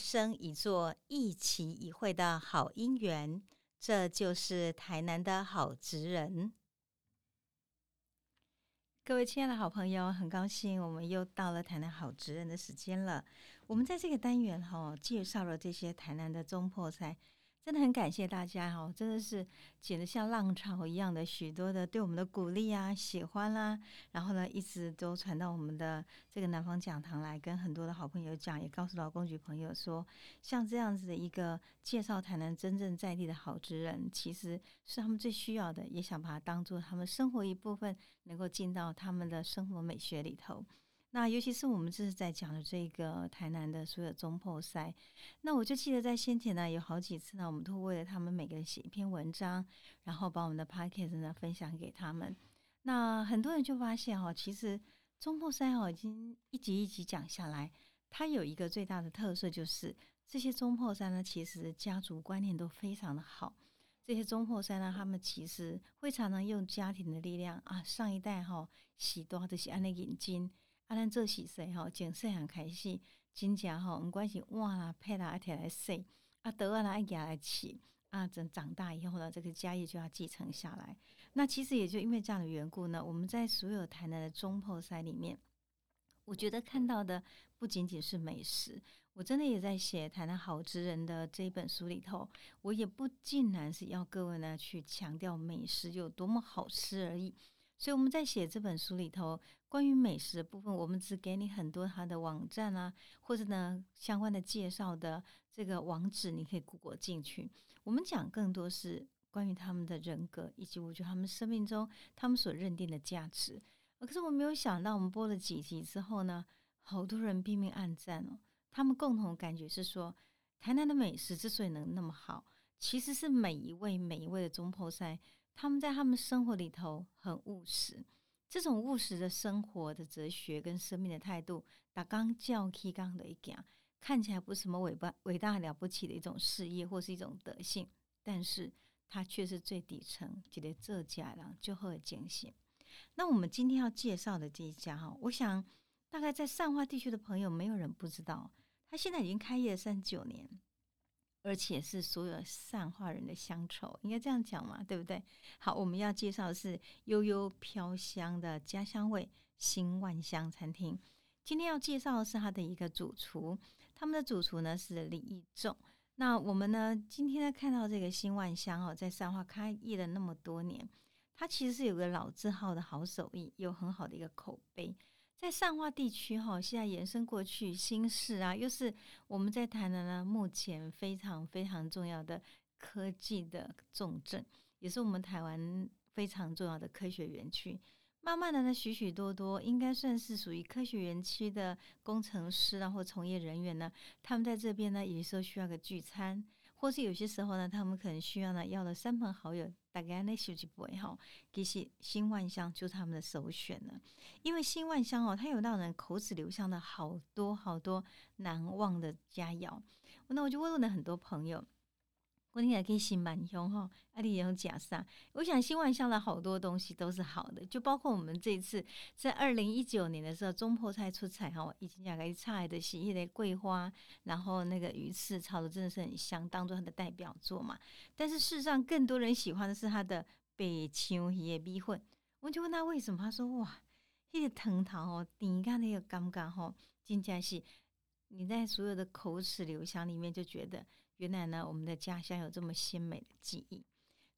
生一座一期一会的好姻缘。这就是台南的好职人。各位亲爱的好朋友，很高兴我们又到了台南好职人的时间了。我们在这个单元哈，介绍了这些台南的中破菜。真的很感谢大家哈，真的是简直像浪潮一样的许多的对我们的鼓励啊、喜欢啦，然后呢一直都传到我们的这个南方讲堂来，跟很多的好朋友讲，也告诉劳工局朋友说，像这样子的一个介绍台南真正在地的好职人，其实是他们最需要的，也想把它当做他们生活一部分，能够进到他们的生活美学里头。那尤其是我们这是在讲的这个台南的所有中破赛，那我就记得在先前呢有好几次呢，我们都为了他们每个人写一篇文章，然后把我们的 p o c k e t 呢分享给他们。那很多人就发现哈，其实中破赛哈已经一集一集讲下来，它有一个最大的特色就是这些中破山呢，其实家族观念都非常的好。这些中破山呢，他们其实会常常用家庭的力量啊，上一代哈洗多这些安的眼睛。啊，咱做细细吼，从细汉开始，真正吼，毋管是碗啦、配啦，一摕来洗，啊，刀啊，来夹来起，啊，等长大以后呢，这个家业就要继承下来。那其实也就因为这样的缘故呢，我们在所有台南的中破赛里面，我觉得看到的不仅仅是美食，我真的也在写台南好之人的这一本书里头，我也不尽然是要各位呢去强调美食有多么好吃而已。所以我们在写这本书里头，关于美食的部分，我们只给你很多它的网站啊，或者呢相关的介绍的这个网址，你可以 Google 进去。我们讲更多是关于他们的人格，以及我觉得他们生命中他们所认定的价值。可是我没有想到，我们播了几集之后呢，好多人拼命暗赞哦。他们共同感觉是说，台南的美食之所以能那么好，其实是每一位每一位的中破赛。他们在他们生活里头很务实，这种务实的生活的哲学跟生命的态度，打刚教 K 刚的一讲，看起来不是什么伟大伟大了不起的一种事业或是一种德性，但是它却是最底层，觉得这家人就很艰辛。那我们今天要介绍的这一家哈，我想大概在上化地区的朋友没有人不知道，他现在已经开业三九年。而且是所有善化人的乡愁，应该这样讲嘛，对不对？好，我们要介绍的是悠悠飘香的家乡味新万香餐厅。今天要介绍的是他的一个主厨，他们的主厨呢是李义仲。那我们呢今天呢看到这个新万香哦，在善化开业了那么多年，它其实是有个老字号的好手艺，有很好的一个口碑。在上化地区哈，现在延伸过去新市啊，又是我们在台南呢，目前非常非常重要的科技的重镇，也是我们台湾非常重要的科学园区。慢慢的呢，许许多多应该算是属于科学园区的工程师啊，或从业人员呢，他们在这边呢，有时候需要个聚餐，或是有些时候呢，他们可能需要呢，要了三朋好友。大概那手机不会哈，其实新万香就是他们的首选了，因为新万香哦，它有让人口齿留香的好多好多难忘的佳肴。那我就问了很多朋友。我你也可以新满香哈，阿里也有假善。我想新万香的好多东西都是好的，就包括我们这次在二零一九年的时候，中破菜出彩哈，已经讲个菜的洗一的桂花，然后那个鱼翅炒的真的是很香，当做它的代表作嘛。但是事实上，更多人喜欢的是它的北青鱼的米粉。我就问他为什么，他说哇，那个藤桃哦，甜干那个感觉吼，真正是你在所有的口齿留香里面就觉得。原来呢，我们的家乡有这么鲜美的记忆，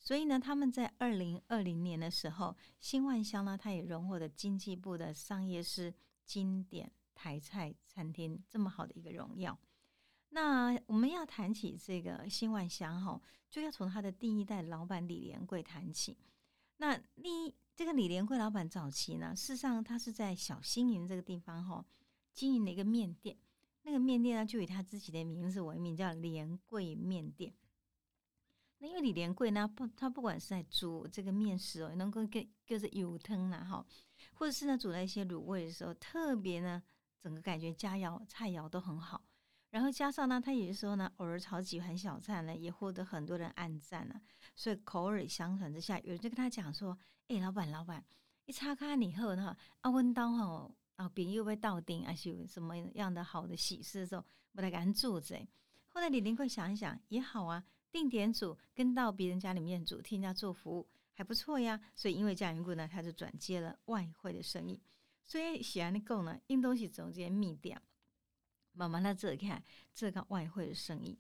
所以呢，他们在二零二零年的时候，新万香呢，它也荣获了经济部的商业师经典台菜餐厅这么好的一个荣耀。那我们要谈起这个新万香哈，就要从他的第一代老板李连贵谈起。那第一这个李连贵老板早期呢，事实上他是在小新营这个地方哈，经营了一个面店。那个面店呢，就以他自己的名字为名，叫连贵面店。那因为李连贵呢，不，他不管是在煮这个面食哦，能够跟就是油汤啦哈，或者是呢煮了一些卤味的时候，特别呢，整个感觉佳肴菜肴都很好。然后加上呢，他有的时候呢，偶尔炒几盘小菜呢，也获得很多人暗赞呢。所以口耳相传之下，有人就跟他讲说：“哎，老板，老板，一擦开你后呢，啊，温刀吼。”啊，朋友被到顶，还是有什么样的好的喜事的时候，不太敢住着。后来李林贵想一想，也好啊，定点煮，跟到别人家里面煮，替人家做服务，还不错呀。所以因为这样缘故呢，他就转接了外汇的生意。所以喜安的购呢，印东西总监密店，慢慢的这看这个外汇的生意。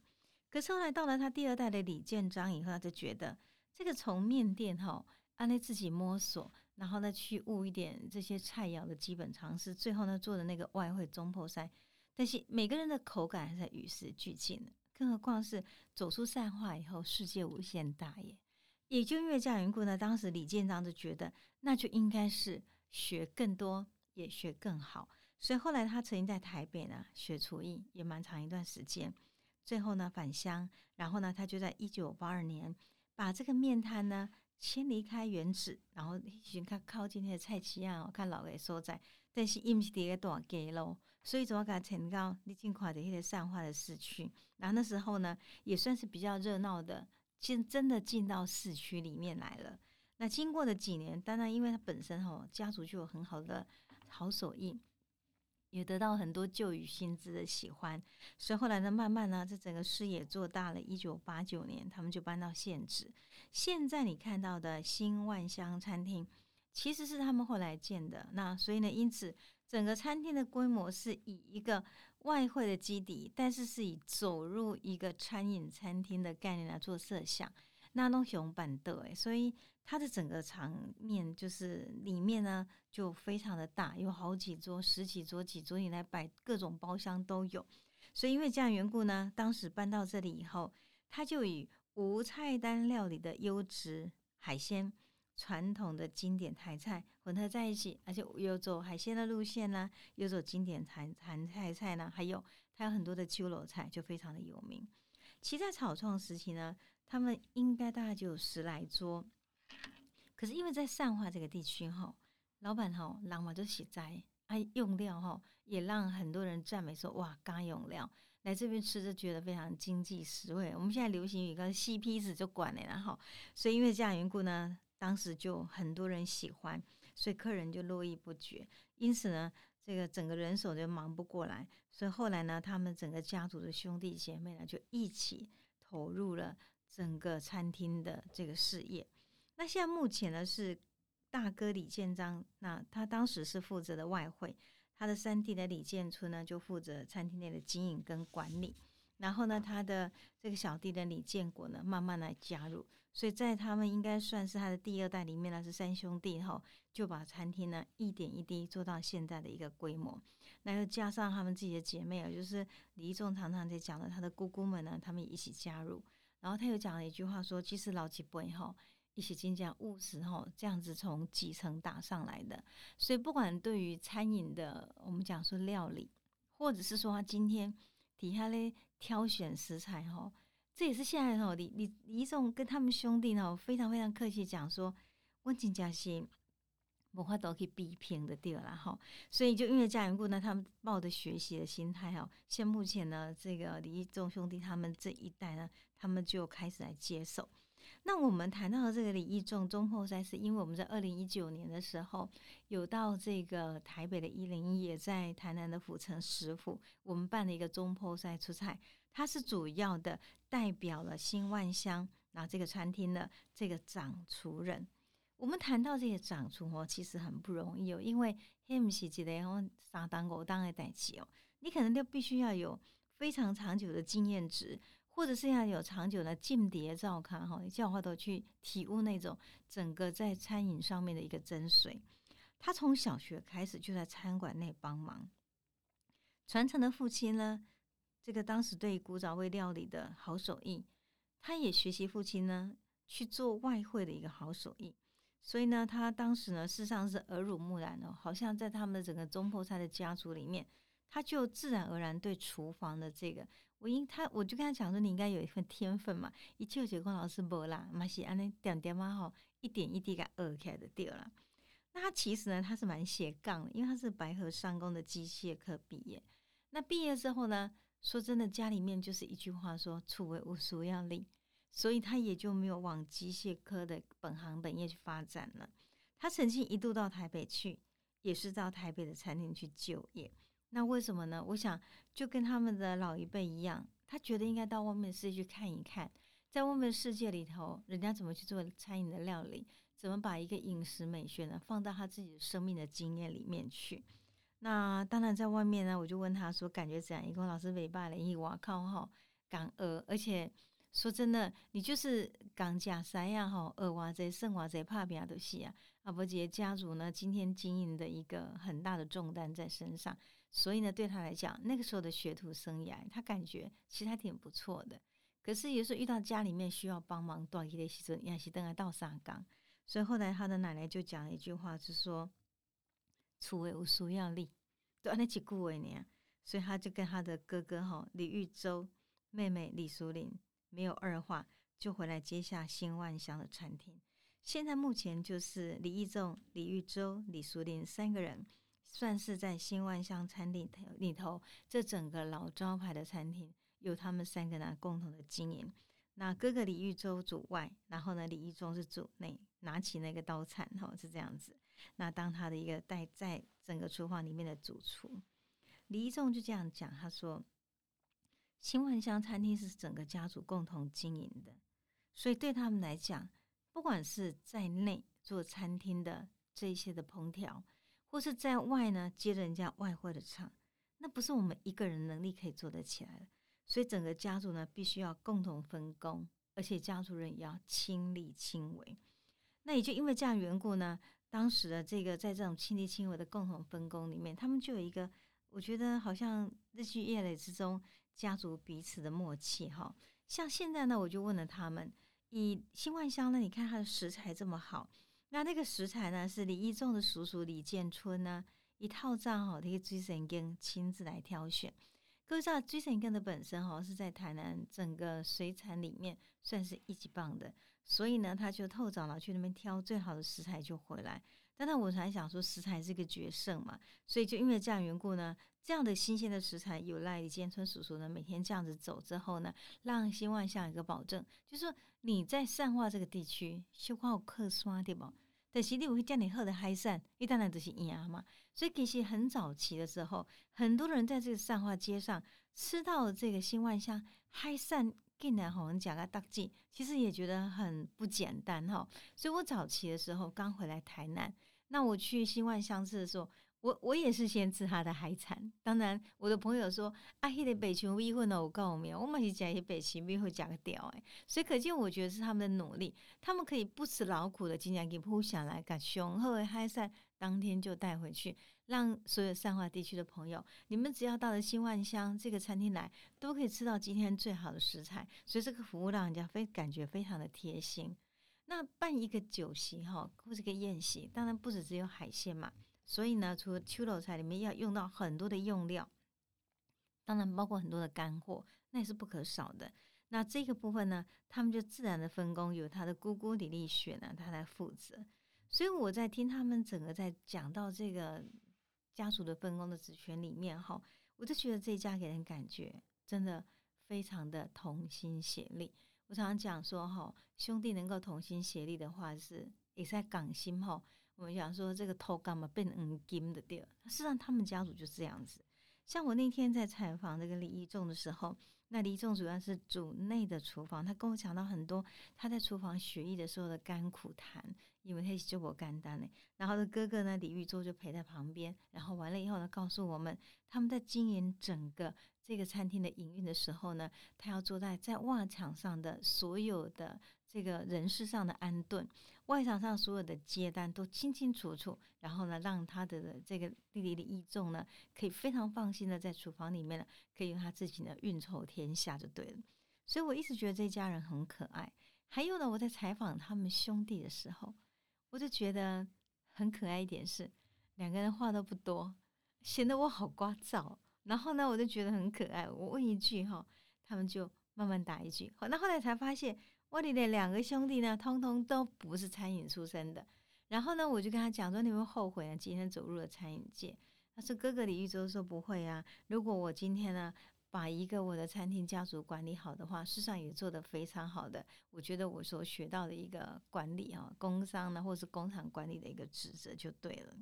可是后来到了他第二代的李建章以后，他就觉得这个从面店哈，按那自己摸索。然后呢，去悟一点这些菜肴的基本常识，最后呢做的那个外汇中破塞，但是每个人的口感还是与时俱进的，更何况是走出善化以后，世界无限大耶。也就因为这样缘故呢，当时李建章就觉得，那就应该是学更多，也学更好。所以后来他曾经在台北呢学厨艺，也蛮长一段时间。最后呢返乡，然后呢他就在一九八二年把这个面摊呢。先离开原址，然后先看靠近那个菜市啊，看老的所在。但是因为是伫个大街咯，所以怎么敢成到你尽快的迄个善化的市区。然后那时候呢，也算是比较热闹的，进真的进到市区里面来了。那经过的几年，当然因为他本身吼家族就有很好的好手艺。也得到很多旧与新知的喜欢，所以后来呢，慢慢呢，这整个事业做大了。一九八九年，他们就搬到县址。现在你看到的新万香餐厅，其实是他们后来建的。那所以呢，因此整个餐厅的规模是以一个外汇的基底，但是是以走入一个餐饮餐厅的概念来做设想。那弄熊板凳诶，所以它的整个场面就是里面呢就非常的大，有好几桌、十几桌、几桌，你来摆各种包厢都有。所以因为这样缘故呢，当时搬到这里以后，它就以无菜单料理的优质海鲜、传统的经典台菜混合在一起，而且有走海鲜的路线呢，有走经典台台菜菜呢，还有它有很多的秋楼菜，就非常的有名。其在草创时期呢。他们应该大概就有十来桌，可是因为在善化这个地区哈，老板哈，老板就喜在，啊用料哈，也让很多人赞美说哇，刚用料来这边吃就觉得非常经济实惠。我们现在流行一个细坯子就管了，然后所以因为这样缘故呢，当时就很多人喜欢，所以客人就络绎不绝。因此呢，这个整个人手就忙不过来，所以后来呢，他们整个家族的兄弟姐妹呢，就一起投入了。整个餐厅的这个事业，那现在目前呢是大哥李建章，那他当时是负责的外汇，他的三弟的李建春呢就负责餐厅内的经营跟管理，然后呢他的这个小弟的李建国呢慢慢来加入，所以在他们应该算是他的第二代里面呢是三兄弟后，就把餐厅呢一点一滴做到现在的一个规模，那又加上他们自己的姐妹啊，就是李一仲常常在讲的他的姑姑们呢，他们也一起加入。然后他又讲了一句话，说其实老几辈哈一起经讲务实哈，这样子从基层打上来的。所以不管对于餐饮的，我们讲说料理，或者是说他今天底下嘞挑选食材哈，这也是现在哈李李李总跟他们兄弟呢非常非常客气讲说，温景嘉兴。文化都可以比拼的地儿啦哈，所以就因为这样缘故呢，他们抱着学习的心态哈，现目前呢，这个李义忠兄弟他们这一代呢，他们就开始来接手。那我们谈到的这个李义仲中后赛，是因为我们在二零一九年的时候，有到这个台北的一零一，也在台南的府城食府，我们办了一个中后赛出菜，它是主要的代表了新万香，然后这个餐厅的这个掌厨人。我们谈到这些掌厨哦，其实很不容易哦，因为黑姆西记得然后三当五当的代起哦，你可能就必须要有非常长久的经验值，或者是要有长久的进碟照看哈，你叫花头去体悟那种整个在餐饮上面的一个真髓。他从小学开始就在餐馆内帮忙，传承的父亲呢，这个当时对古早味料理的好手艺，他也学习父亲呢去做外汇的一个好手艺。所以呢，他当时呢，事实上是耳濡目染哦，好像在他们的整个中破菜的家族里面，他就自然而然对厨房的这个，我应他我就跟他讲说，你应该有一份天分嘛。一舅舅跟老师无啦，嘛是安尼点点嘛吼，一点一滴给学起来的掉了。那他其实呢，他是蛮斜杠的，因为他是白河上工的机械科毕业。那毕业之后呢，说真的，家里面就是一句话说，处为无书要领。所以他也就没有往机械科的本行本业去发展了。他曾经一度到台北去，也是到台北的餐厅去就业。那为什么呢？我想就跟他们的老一辈一样，他觉得应该到外面世界去看一看，在外面世界里头，人家怎么去做餐饮的料理，怎么把一个饮食美学呢放到他自己生命的经验里面去。那当然在外面呢，我就问他说感觉怎样？一个老师尾巴了一哇靠哈，港鹅，而且说真的，你就是港加三样哈，二哇这剩哇这怕别都是啊，阿伯杰家族呢今天经营的一个很大的重担在身上。所以呢，对他来讲，那个时候的学徒生涯，他感觉其实还挺不错的。可是有时候遇到家里面需要帮忙，断一的时候，亚西登来倒沙缸。所以后来他的奶奶就讲了一句话，是说：“楚为无需要力，对，那几顾为呢。”所以他就跟他的哥哥哈李玉洲、妹妹李淑玲没有二话，就回来接下新万香的餐厅。现在目前就是李义仲、李玉洲、李淑玲三个人。算是在新万象餐厅里头，这整个老招牌的餐厅，由他们三个人共同的经营。那哥哥李玉洲主外，然后呢，李玉忠是主内，拿起那个刀铲，哈，是这样子。那当他的一个带在整个厨房里面的主厨，李玉忠就这样讲，他说：“新万象餐厅是整个家族共同经营的，所以对他们来讲，不管是在内做餐厅的这些的烹调。”或是在外呢接人家外汇的场，那不是我们一个人能力可以做得起来的。所以整个家族呢必须要共同分工，而且家族人也要亲力亲为。那也就因为这样缘故呢，当时的这个在这种亲力亲为的共同分工里面，他们就有一个，我觉得好像日积月累之中，家族彼此的默契哈。像现在呢，我就问了他们，以新万香呢，你看它的食材这么好。那那个食材呢，是李义仲的叔叔李建春呢，一套账哈，这个追神根亲自来挑选。各位知道追神根的本身哈，是在台南整个水产里面算是一级棒的，所以呢，他就透早了去那边挑最好的食材就回来。但那我才想说，食材是个决胜嘛，所以就因为这样缘故呢，这样的新鲜的食材有赖李建春叔叔呢，每天这样子走之后呢，让新万象一个保证，就是说你在善化这个地区修好客刷对不？但是你会叫你喝的海扇，你当然就是鸭嘛。所以其实很早期的时候，很多人在这个上化街上吃到这个新万香海扇，竟然好像讲个大忌，其实也觉得很不简单哈。所以我早期的时候刚回来台南，那我去新万香吃的时候。我我也是先吃他的海产，当然我的朋友说啊，迄个北青米粉呢，我告诉你，我们是加一些北青米粉加个掉哎，所以可见我觉得是他们的努力，他们可以不辞劳苦的，今天给铺下来，把雄厚的海产当天就带回去，让所有上化地区的朋友，你们只要到了新万乡这个餐厅来，都可以吃到今天最好的食材，所以这个服务让人家非感觉非常的贴心。那办一个酒席哈，或是个宴席，当然不止只有海鲜嘛。所以呢，除了秋楼菜里面要用到很多的用料，当然包括很多的干货，那也是不可少的。那这个部分呢，他们就自然的分工，由他的姑姑李丽雪呢，她来负责。所以我在听他们整个在讲到这个家族的分工的职权里面哈，我就觉得这家给人感觉真的非常的同心协力。我常常讲说哈，兄弟能够同心协力的话，是也在港心哈。我们讲说这个偷干嘛变嗯金的地儿，事实上他们家族就是这样子。像我那天在采访这个李义仲的时候，那李义仲主要是主内的厨房，他跟我讲到很多他在厨房学艺的时候的甘苦谈，因为他是就我干单呢。然后的哥哥呢李玉洲就陪在旁边，然后完了以后呢告诉我们，他们在经营整个这个餐厅的营运的时候呢，他要坐在在外墙上的所有的这个人事上的安顿。外场上所有的接单都清清楚楚，然后呢，让他的这个弟弟的义重呢，可以非常放心的在厨房里面呢，可以用他自己呢运筹天下就对了。所以我一直觉得这家人很可爱。还有呢，我在采访他们兄弟的时候，我就觉得很可爱一点是，两个人话都不多，显得我好聒噪。然后呢，我就觉得很可爱。我问一句哈，他们就慢慢答一句。好，那后来才发现。我里的两个兄弟呢，通通都不是餐饮出身的。然后呢，我就跟他讲说：“你会后悔啊，今天走入了餐饮界。”他说：“哥哥李玉洲说不会啊，如果我今天呢，把一个我的餐厅家族管理好的话，事实上也做得非常好的。我觉得我所学到的一个管理啊，工商呢，或是工厂管理的一个职责就对了。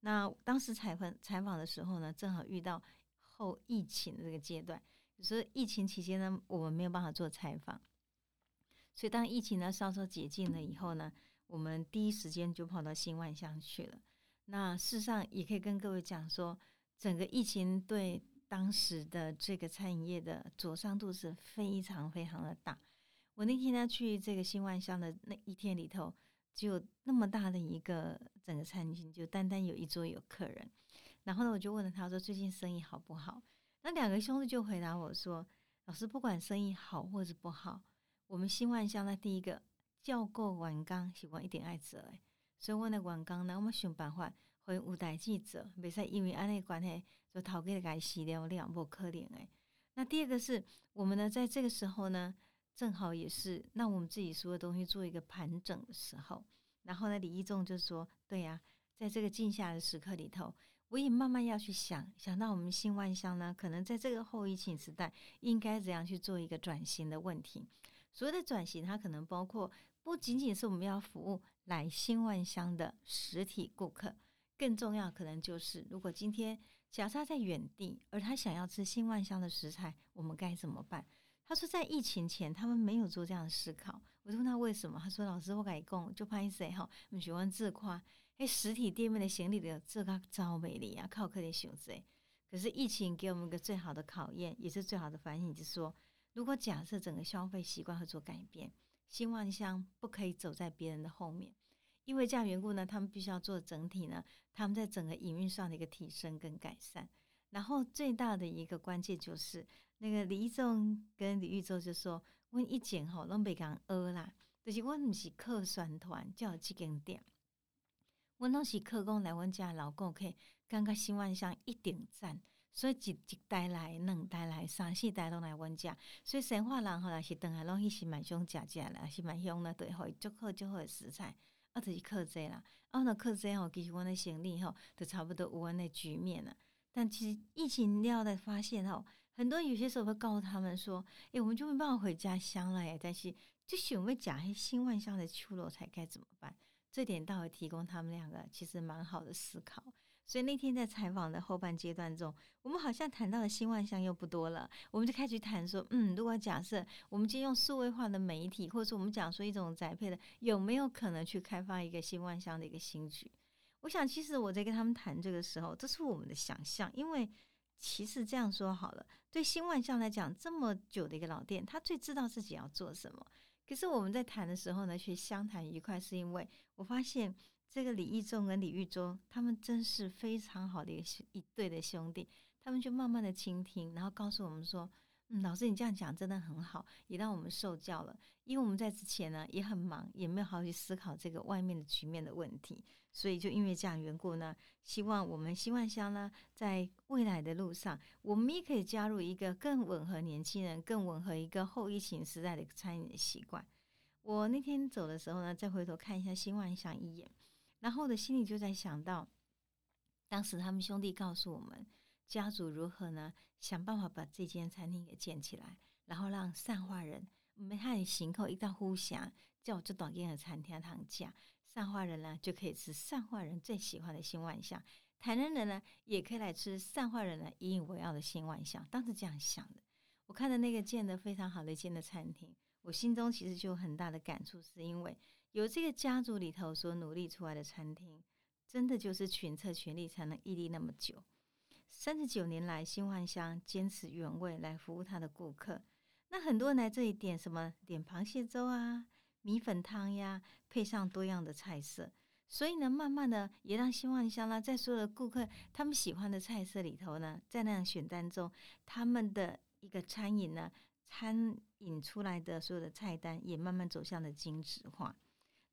那当时采访采访的时候呢，正好遇到后疫情的这个阶段，所以疫情期间呢，我们没有办法做采访。所以当疫情呢稍稍解禁了以后呢，我们第一时间就跑到新万象去了。那事实上也可以跟各位讲说，整个疫情对当时的这个餐饮业的灼伤度是非常非常的大。我那天呢去这个新万象的那一天里头，就那么大的一个整个餐厅，就单单有一桌有客人。然后呢，我就问了他说：“最近生意好不好？”那两个兄弟就回答我说：“老师，不管生意好或者不好，我们新万象的第一个叫过完工，喜欢一点爱者诶。所以我的完工呢，我们想办法会有代记者，袂使因为安尼关系就头给改洗了两不可怜诶。那第二个是我们呢，在这个时候呢。正好也是，那我们自己所有东西做一个盘整的时候，然后呢，李一仲就说：“对呀，在这个静下的时刻里头，我也慢慢要去想，想到我们新万象呢，可能在这个后疫情时代，应该怎样去做一个转型的问题。所谓的转型，它可能包括不仅仅是我们要服务来新万象的实体顾客，更重要可能就是，如果今天假设他在远地，而他想要吃新万象的食材，我们该怎么办？”他说，在疫情前，他们没有做这样的思考。我就问他为什么，他说：“老师，我改讲，就怕谁哈？我喜欢自夸，哎，实体店面的行李的这个超美丽啊，靠客人选择。可是疫情给我们一个最好的考验，也是最好的反省，就是说，如果假设整个消费习惯会做改变，新万象不可以走在别人的后面，因为这样缘故呢，他们必须要做整体呢，他们在整个营运上的一个提升跟改善。然后最大的一个关键就是。那个李一中跟李玉洲就说：“我一前吼拢袂讲饿啦，就是我毋是客宣团，叫即间店，我拢是客工来阮家老顾客，感觉新万象一点赞，所以一一代来、两代来、三四代拢来阮家，所以生化人吼也是等下拢去是蛮想食食啦，是蛮凶啦，对，好足好足好的食材，啊，就是客济啦，啊，那客济吼，其实阮的生意吼，就差不多有阮的局面了。但其实疫情了的发现吼。”很多有些时候会告诉他们说：“哎，我们就没办法回家乡了耶。”但是就是有没有讲新万象的秋楼才该怎么办？这点倒会提供他们两个其实蛮好的思考。所以那天在采访的后半阶段中，我们好像谈到的新万象又不多了。我们就开始谈说：“嗯，如果假设我们今天用数位化的媒体，或者说我们讲说一种宅配的，有没有可能去开发一个新万象的一个新局？”我想，其实我在跟他们谈这个时候，这是我们的想象，因为。其实这样说好了，对新万象来讲，这么久的一个老店，他最知道自己要做什么。可是我们在谈的时候呢，却相谈愉快，是因为我发现这个李义仲跟李玉洲，他们真是非常好的一一对的兄弟，他们就慢慢的倾听，然后告诉我们说。嗯，老师，你这样讲真的很好，也让我们受教了。因为我们在之前呢也很忙，也没有好好去思考这个外面的局面的问题，所以就因为这样缘故呢，希望我们新万乡呢，在未来的路上，我们也可以加入一个更吻合年轻人、更吻合一个后疫情时代的餐饮的习惯。我那天走的时候呢，再回头看一下新万乡一眼，然后我的心里就在想到，当时他们兄弟告诉我们。家族如何呢？想办法把这间餐厅给建起来，然后让善化人没汉行口一到呼响，叫我这短间的餐厅堂价，善化人呢就可以吃善化人最喜欢的新万象，台南人呢也可以来吃善化人呢引以为傲的新万象。当时这样想的，我看到那个建的非常好的一间的餐厅，我心中其实就有很大的感触，是因为有这个家族里头所努力出来的餐厅，真的就是群策群力才能屹立那么久。三十九年来，新万香坚持原味来服务他的顾客。那很多人来这里点什么？点螃蟹粥啊、米粉汤呀，配上多样的菜色。所以呢，慢慢的也让新万香呢，在所有的顾客他们喜欢的菜色里头呢，在那样选单中，他们的一个餐饮呢，餐饮出来的所有的菜单也慢慢走向了精致化。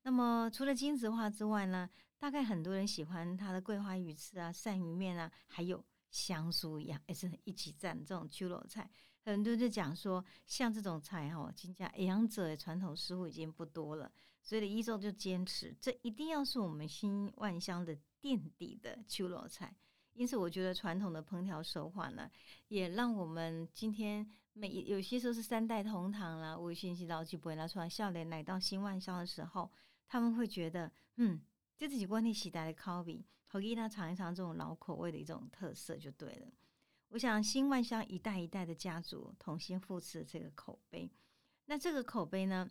那么除了金子花之外呢，大概很多人喜欢它的桂花鱼翅啊、鳝鱼面啊，还有。香酥一样，也是一起蘸这种秋萝菜。很多人就讲说，像这种菜哈，金家养者的传统师傅已经不多了，所以呢，一周就坚持，这一定要是我们新万香的垫底的秋萝菜。因此，我觉得传统的烹调手法呢，也让我们今天每有些时候是三代同堂啦，微信是老几辈拿出来笑脸来到新万香的时候，他们会觉得，嗯，这自己观念时代的 copy。好给他尝一尝这种老口味的一种特色就对了。我想新万香一代一代的家族同心扶持这个口碑，那这个口碑呢，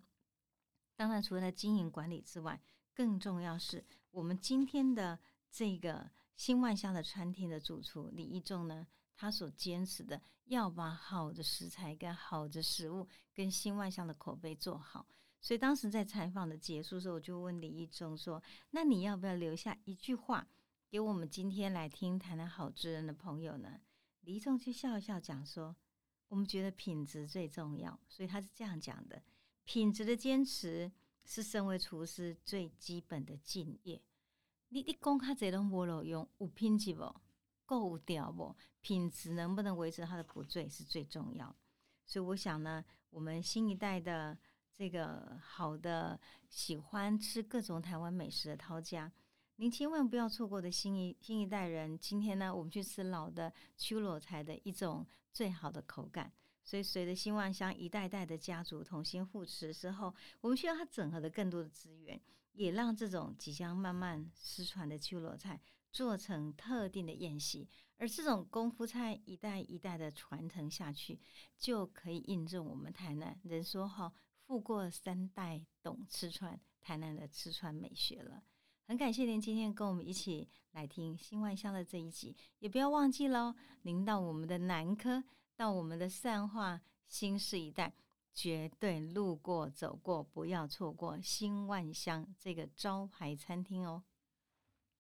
当然除了经营管理之外，更重要是我们今天的这个新万香的餐厅的主厨李义仲呢，他所坚持的要把好的食材跟好的食物跟新万香的口碑做好。所以当时在采访的结束时候，我就问李义中说：“那你要不要留下一句话给我们今天来听谈谈好之人的朋友呢？”李一中就笑一笑讲说：“我们觉得品质最重要，所以他是这样讲的：品质的坚持是身为厨师最基本的敬业。你你讲他这种无路用，有品质不？够调不？品质能不能维持它的不坠是最重要。所以我想呢，我们新一代的这个好的喜欢吃各种台湾美食的陶家。”您千万不要错过的新一新一代人，今天呢，我们去吃老的秋罗菜的一种最好的口感。所以，随着新万香一代代的家族同心扶持之后，我们需要它整合的更多的资源，也让这种即将慢慢失传的秋罗菜做成特定的宴席。而这种功夫菜一代一代的传承下去，就可以印证我们台南人说哈，富过三代懂吃穿，台南的吃穿美学了。很感谢您今天跟我们一起来听新万香的这一集，也不要忘记喽，您到我们的南科，到我们的善化新市一带，绝对路过走过，不要错过新万香这个招牌餐厅哦。